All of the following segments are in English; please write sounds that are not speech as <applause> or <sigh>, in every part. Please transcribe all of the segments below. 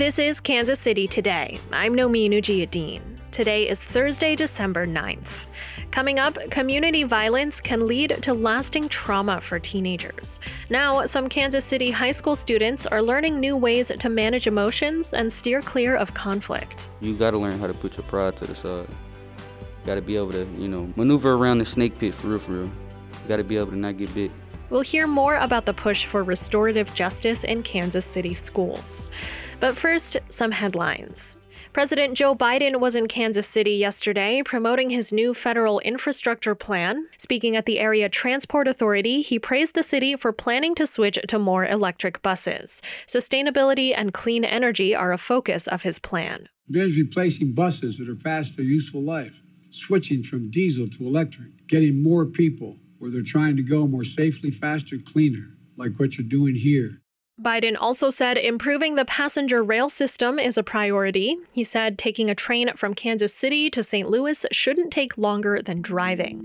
This is Kansas City Today. I'm Nomin Ujiyediin. Today is Thursday, December 9th. Coming up, community violence can lead to lasting trauma for teenagers. Now, some Kansas City high school students are learning new ways to manage emotions and steer clear of conflict. You got to learn how to put your pride to the side. You got to be able to, you know, maneuver around the snake pit for real, for real. You got to be able to not get bit. We'll hear more about the push for restorative justice in Kansas City schools. But first, some headlines. President Joe Biden was in Kansas City yesterday promoting his new federal infrastructure plan. Speaking at the Area Transport Authority, he praised the city for planning to switch to more electric buses. Sustainability and clean energy are a focus of his plan. It replacing buses that are past their useful life, switching from diesel to electric, getting more people where they're trying to go more safely, faster, cleaner, like what you're doing here. Biden also said improving the passenger rail system is a priority. He said taking a train from Kansas City to St. Louis shouldn't take longer than driving.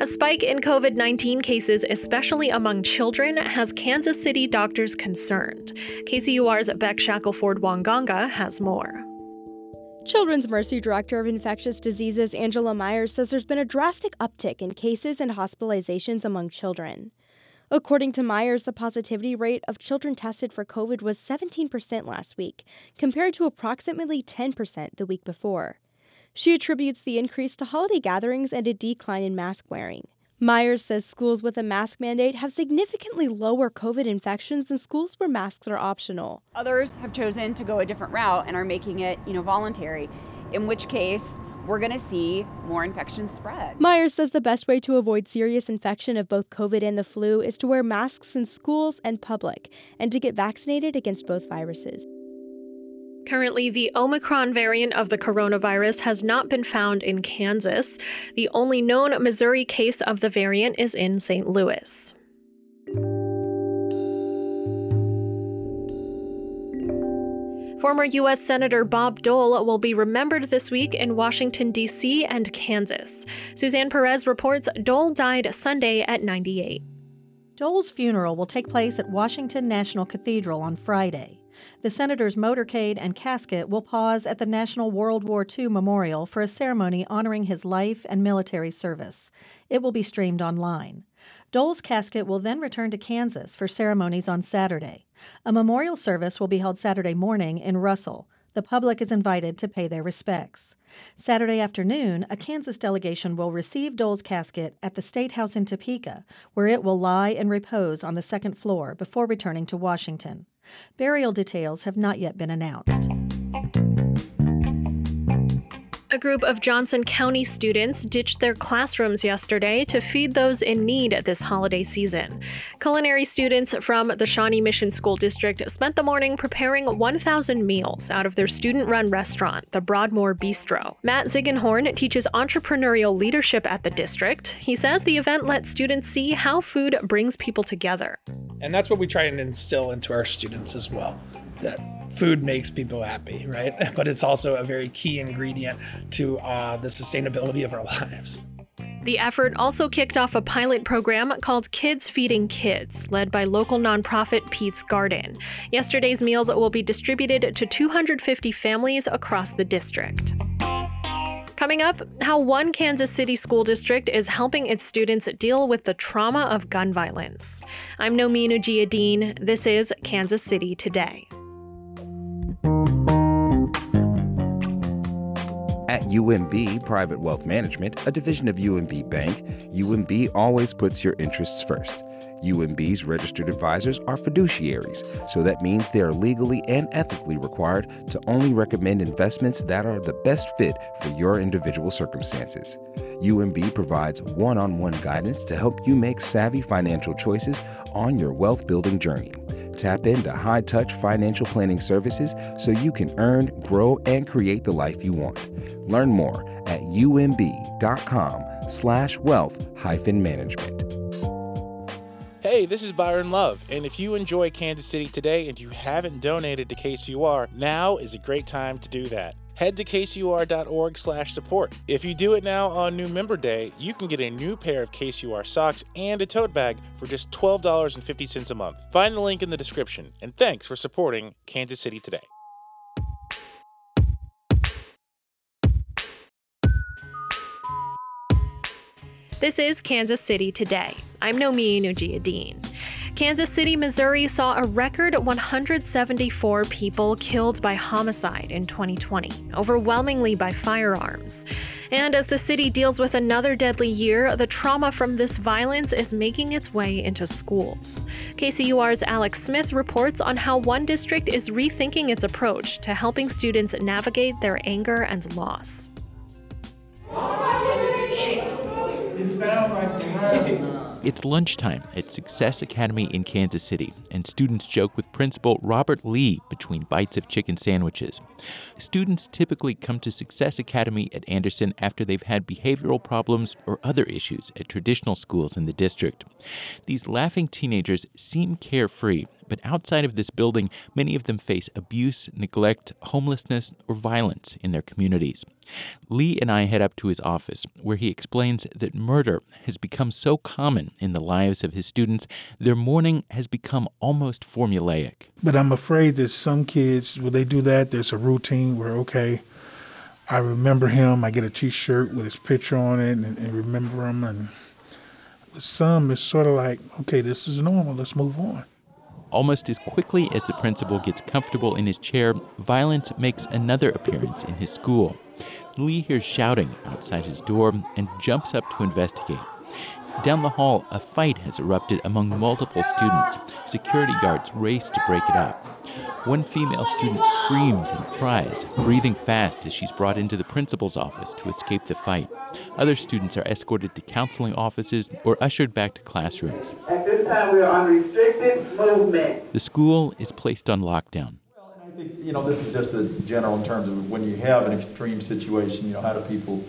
A spike in COVID 19 cases, especially among children, has Kansas City doctors concerned. KCUR's Beck Shackelford Wanganga has more. Children's Mercy Director of Infectious Diseases Angela Myers says there's been a drastic uptick in cases and hospitalizations among children. According to Myers, the positivity rate of children tested for COVID was 17% last week, compared to approximately 10% the week before. She attributes the increase to holiday gatherings and a decline in mask wearing. Myers says schools with a mask mandate have significantly lower COVID infections than schools where masks are optional. Others have chosen to go a different route and are making it, you know, voluntary, in which case we're going to see more infections spread. Myers says the best way to avoid serious infection of both COVID and the flu is to wear masks in schools and public and to get vaccinated against both viruses. Currently, the Omicron variant of the coronavirus has not been found in Kansas. The only known Missouri case of the variant is in St. Louis. Former U.S. Senator Bob Dole will be remembered this week in Washington, D.C. and Kansas. Suzanne Perez reports Dole died Sunday at 98. Dole's funeral will take place at Washington National Cathedral on Friday. The senator's motorcade and casket will pause at the National World War II Memorial for a ceremony honoring his life and military service. It will be streamed online. Dole's casket will then return to Kansas for ceremonies on Saturday. A memorial service will be held Saturday morning in Russell. The public is invited to pay their respects. Saturday afternoon, a Kansas delegation will receive Dole's casket at the State House in Topeka, where it will lie and repose on the second floor before returning to Washington. Burial details have not yet been announced. A group of Johnson County students ditched their classrooms yesterday to feed those in need this holiday season. Culinary students from the Shawnee Mission School District spent the morning preparing 1,000 meals out of their student run restaurant, the Broadmoor Bistro. Matt Ziegenhorn teaches entrepreneurial leadership at the district. He says the event lets students see how food brings people together. And that's what we try and instill into our students as well that food makes people happy, right? <laughs> But it's also a very key ingredient to uh, the sustainability of our <laughs> lives. The effort also kicked off a pilot program called Kids Feeding Kids, led by local nonprofit Pete's Garden. Yesterday's meals will be distributed to 250 families across the district. Coming up, how one Kansas City school district is helping its students deal with the trauma of gun violence. I'm Nomin Ujiyediin. This is Kansas City Today. At UMB Private Wealth Management, a division of UMB Bank, UMB always puts your interests first. UMB's registered advisors are fiduciaries, so that means they are legally and ethically required to only recommend investments that are the best fit for your individual circumstances. UMB provides one on one guidance to help you make savvy financial choices on your wealth building journey. Tap into high touch financial planning services so you can earn, grow, and create the life you want. Learn more at umb.com slash wealth hyphen management. Hey, this is Byron Love, and if you enjoy Kansas City today and you haven't donated to KCUR, now is a great time to do that. head to kcur.org/support. If you do it now on New Member Day, you can get a new pair of KCUR socks and a tote bag for just $12.50 a month. Find the link in the description. And thanks for supporting Kansas City Today. This is Kansas City Today. I'm Nomin Ujiyediin. Kansas City, Missouri saw a record 174 people killed by homicide in 2020, overwhelmingly by firearms. And as the city deals with another deadly year, the trauma from this violence is making its way into schools. KCUR's Alex Smith reports on how one district is rethinking its approach to helping students navigate their anger and loss. <laughs> It's lunchtime at Success Academy in Kansas City, and students joke with Principal Robert Lee between bites of chicken sandwiches. Students typically come to Success Academy at Anderson after they've had behavioral problems or other issues at traditional schools in the district. These laughing teenagers seem carefree, but outside of this building, many of them face abuse, neglect, homelessness, or violence in their communities. Lee and I head up to his office, where he explains that murder has become so common in the lives of his students, their mourning has become almost formulaic. But I'm afraid that some kids, when they do that, there's a routine where, okay, I remember him, I get a t shirt with his picture on it and, and remember him. And with some, it's sort of like, okay, this is normal, let's move on. Almost as quickly as the principal gets comfortable in his chair, violence makes another appearance in his school. Lee hears shouting outside his door and jumps up to investigate. Down the hall, a fight has erupted among multiple students. Security guards race to break it up. One female student screams and cries, breathing fast as she's brought into the principal's office to escape the fight. Other students are escorted to counseling offices or ushered back to classrooms. At this time, we are on restricted movement. The school is placed on lockdown. I think, you know, this is just a general in terms of when you have an extreme situation, you know, how do people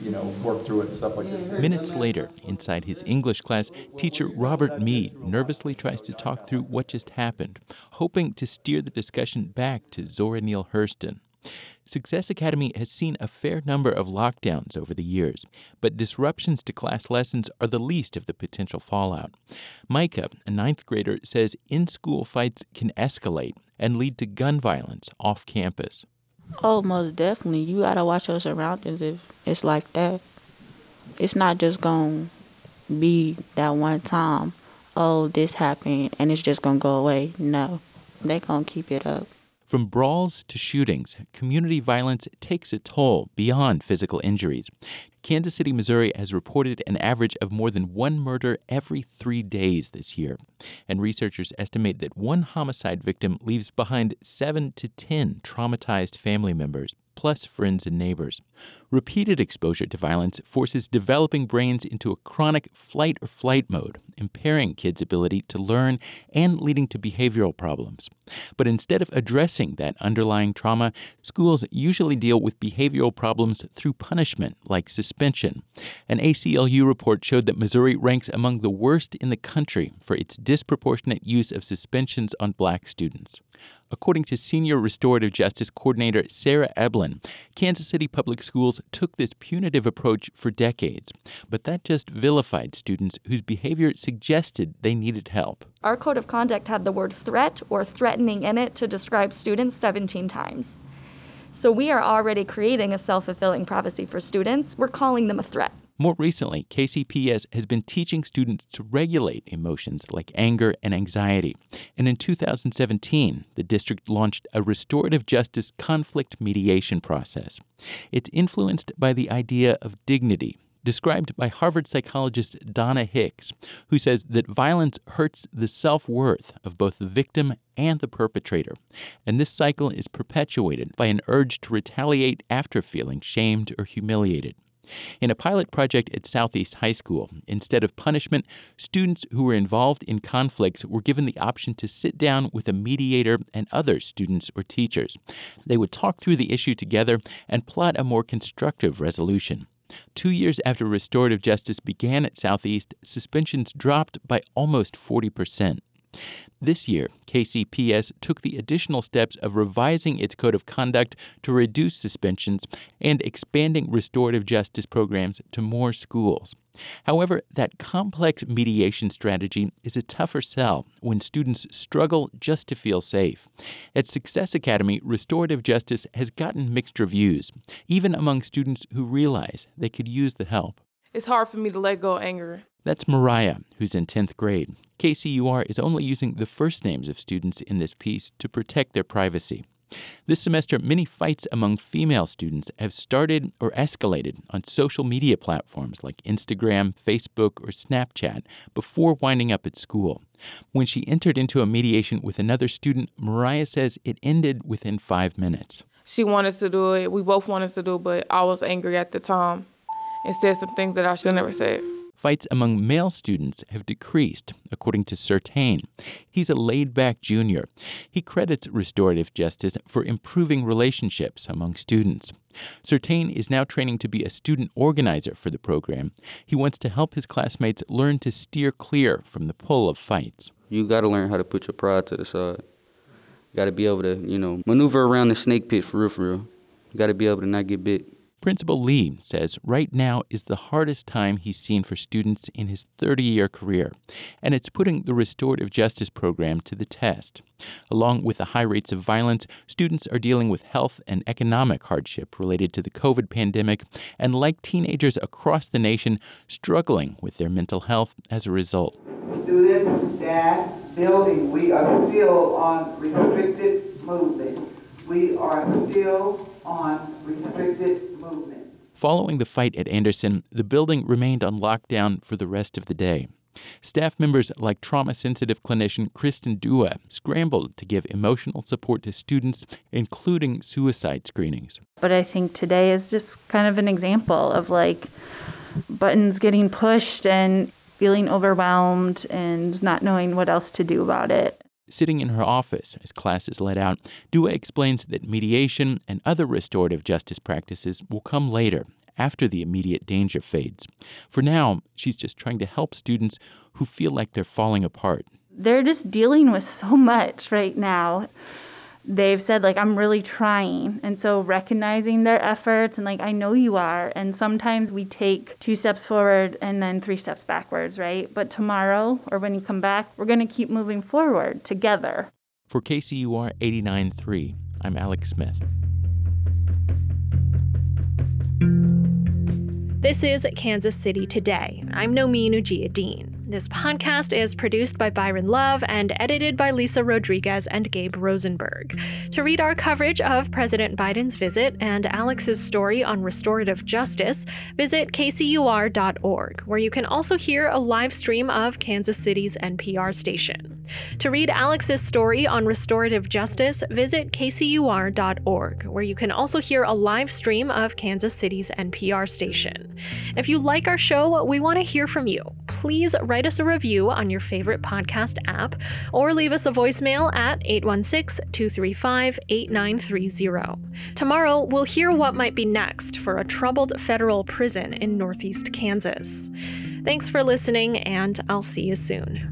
you know, work through it and stuff like. Minutes later, inside his English class, teacher Robert Mead nervously tries to talk through what just happened, hoping to steer the discussion back to Zora Neale Hurston. Success Academy has seen a fair number of lockdowns over the years, but disruptions to class lessons are the least of the potential fallout. Micah, a ninth grader, says in school fights can escalate and lead to gun violence off campus. Oh, most definitely. You gotta watch your surroundings if it's like that. It's not just gonna be that one time. Oh, this happened and it's just gonna go away. No, they gonna keep it up. From brawls to shootings, community violence takes a toll beyond physical injuries. Kansas City, Missouri has reported an average of more than one murder every three days this year. And researchers estimate that one homicide victim leaves behind seven to ten traumatized family members plus friends and neighbors. Repeated exposure to violence forces developing brains into a chronic flight or flight mode, impairing kids' ability to learn and leading to behavioral problems. But instead of addressing that underlying trauma, schools usually deal with behavioral problems through punishment, like suspension. An ACLU report showed that Missouri ranks among the worst in the country for its disproportionate use of suspensions on black students. According to Senior Restorative Justice Coordinator Sarah Eblin, Kansas City Public Schools took this punitive approach for decades, but that just vilified students whose behavior suggested they needed help. Our code of conduct had the word threat or threatening in it to describe students 17 times. So we are already creating a self fulfilling prophecy for students. We're calling them a threat. More recently, KCPS has been teaching students to regulate emotions like anger and anxiety. And in 2017, the district launched a restorative justice conflict mediation process. It's influenced by the idea of dignity, described by Harvard psychologist Donna Hicks, who says that violence hurts the self worth of both the victim and the perpetrator. And this cycle is perpetuated by an urge to retaliate after feeling shamed or humiliated. In a pilot project at Southeast High School, instead of punishment, students who were involved in conflicts were given the option to sit down with a mediator and other students or teachers. They would talk through the issue together and plot a more constructive resolution. Two years after restorative justice began at Southeast, suspensions dropped by almost 40 percent. This year, KCPS took the additional steps of revising its code of conduct to reduce suspensions and expanding restorative justice programs to more schools. However, that complex mediation strategy is a tougher sell when students struggle just to feel safe. At Success Academy, restorative justice has gotten mixed reviews, even among students who realize they could use the help. It's hard for me to let go of anger. That's Mariah, who's in 10th grade. KCUR is only using the first names of students in this piece to protect their privacy. This semester, many fights among female students have started or escalated on social media platforms like Instagram, Facebook, or Snapchat before winding up at school. When she entered into a mediation with another student, Mariah says it ended within five minutes. She wanted to do it. We both wanted to do it, but I was angry at the time and said some things that I should never said. Fights among male students have decreased, according to Sertain. He's a laid back junior. He credits restorative justice for improving relationships among students. Sertain is now training to be a student organizer for the program. He wants to help his classmates learn to steer clear from the pull of fights. You got to learn how to put your pride to the side. You got to be able to, you know, maneuver around the snake pit for real, for real. You got to be able to not get bit. Principal Lee says right now is the hardest time he's seen for students in his 30 year career, and it's putting the restorative justice program to the test. Along with the high rates of violence, students are dealing with health and economic hardship related to the COVID pandemic, and like teenagers across the nation, struggling with their mental health as a result. Students, staff, building, we are still on restricted movement. We are still on restricted movement. Following the fight at Anderson, the building remained on lockdown for the rest of the day. Staff members like trauma sensitive clinician Kristen Dua scrambled to give emotional support to students, including suicide screenings. But I think today is just kind of an example of like buttons getting pushed and feeling overwhelmed and not knowing what else to do about it. Sitting in her office as classes let out, Dua explains that mediation and other restorative justice practices will come later, after the immediate danger fades. For now, she's just trying to help students who feel like they're falling apart. They're just dealing with so much right now they've said like i'm really trying. And so recognizing their efforts and like i know you are. And sometimes we take two steps forward and then three steps backwards right? But tomorrow or when you come back we're going to keep moving forward together. For kcur 89.3 i'm alex smith. This is Kansas City Today. I'm Nomin Ujiyediin. This podcast is produced by Byron Love and edited by Lisa Rodriguez and Gabe Rosenberg. To read our coverage of President Biden's visit and Alex's story on restorative justice, visit kcur.org, where you can also hear a live stream of Kansas City's NPR station. To read Alex's story on restorative justice, visit kcur.org, where you can also hear a live stream of Kansas City's NPR station. If you like our show, we want to hear from you. Please write write us a review on your favorite podcast app or leave us a voicemail at 816 235 8930. Tomorrow, we'll hear what might be next for a troubled federal prison in northeast Kansas. Thanks for listening, and I'll see you soon.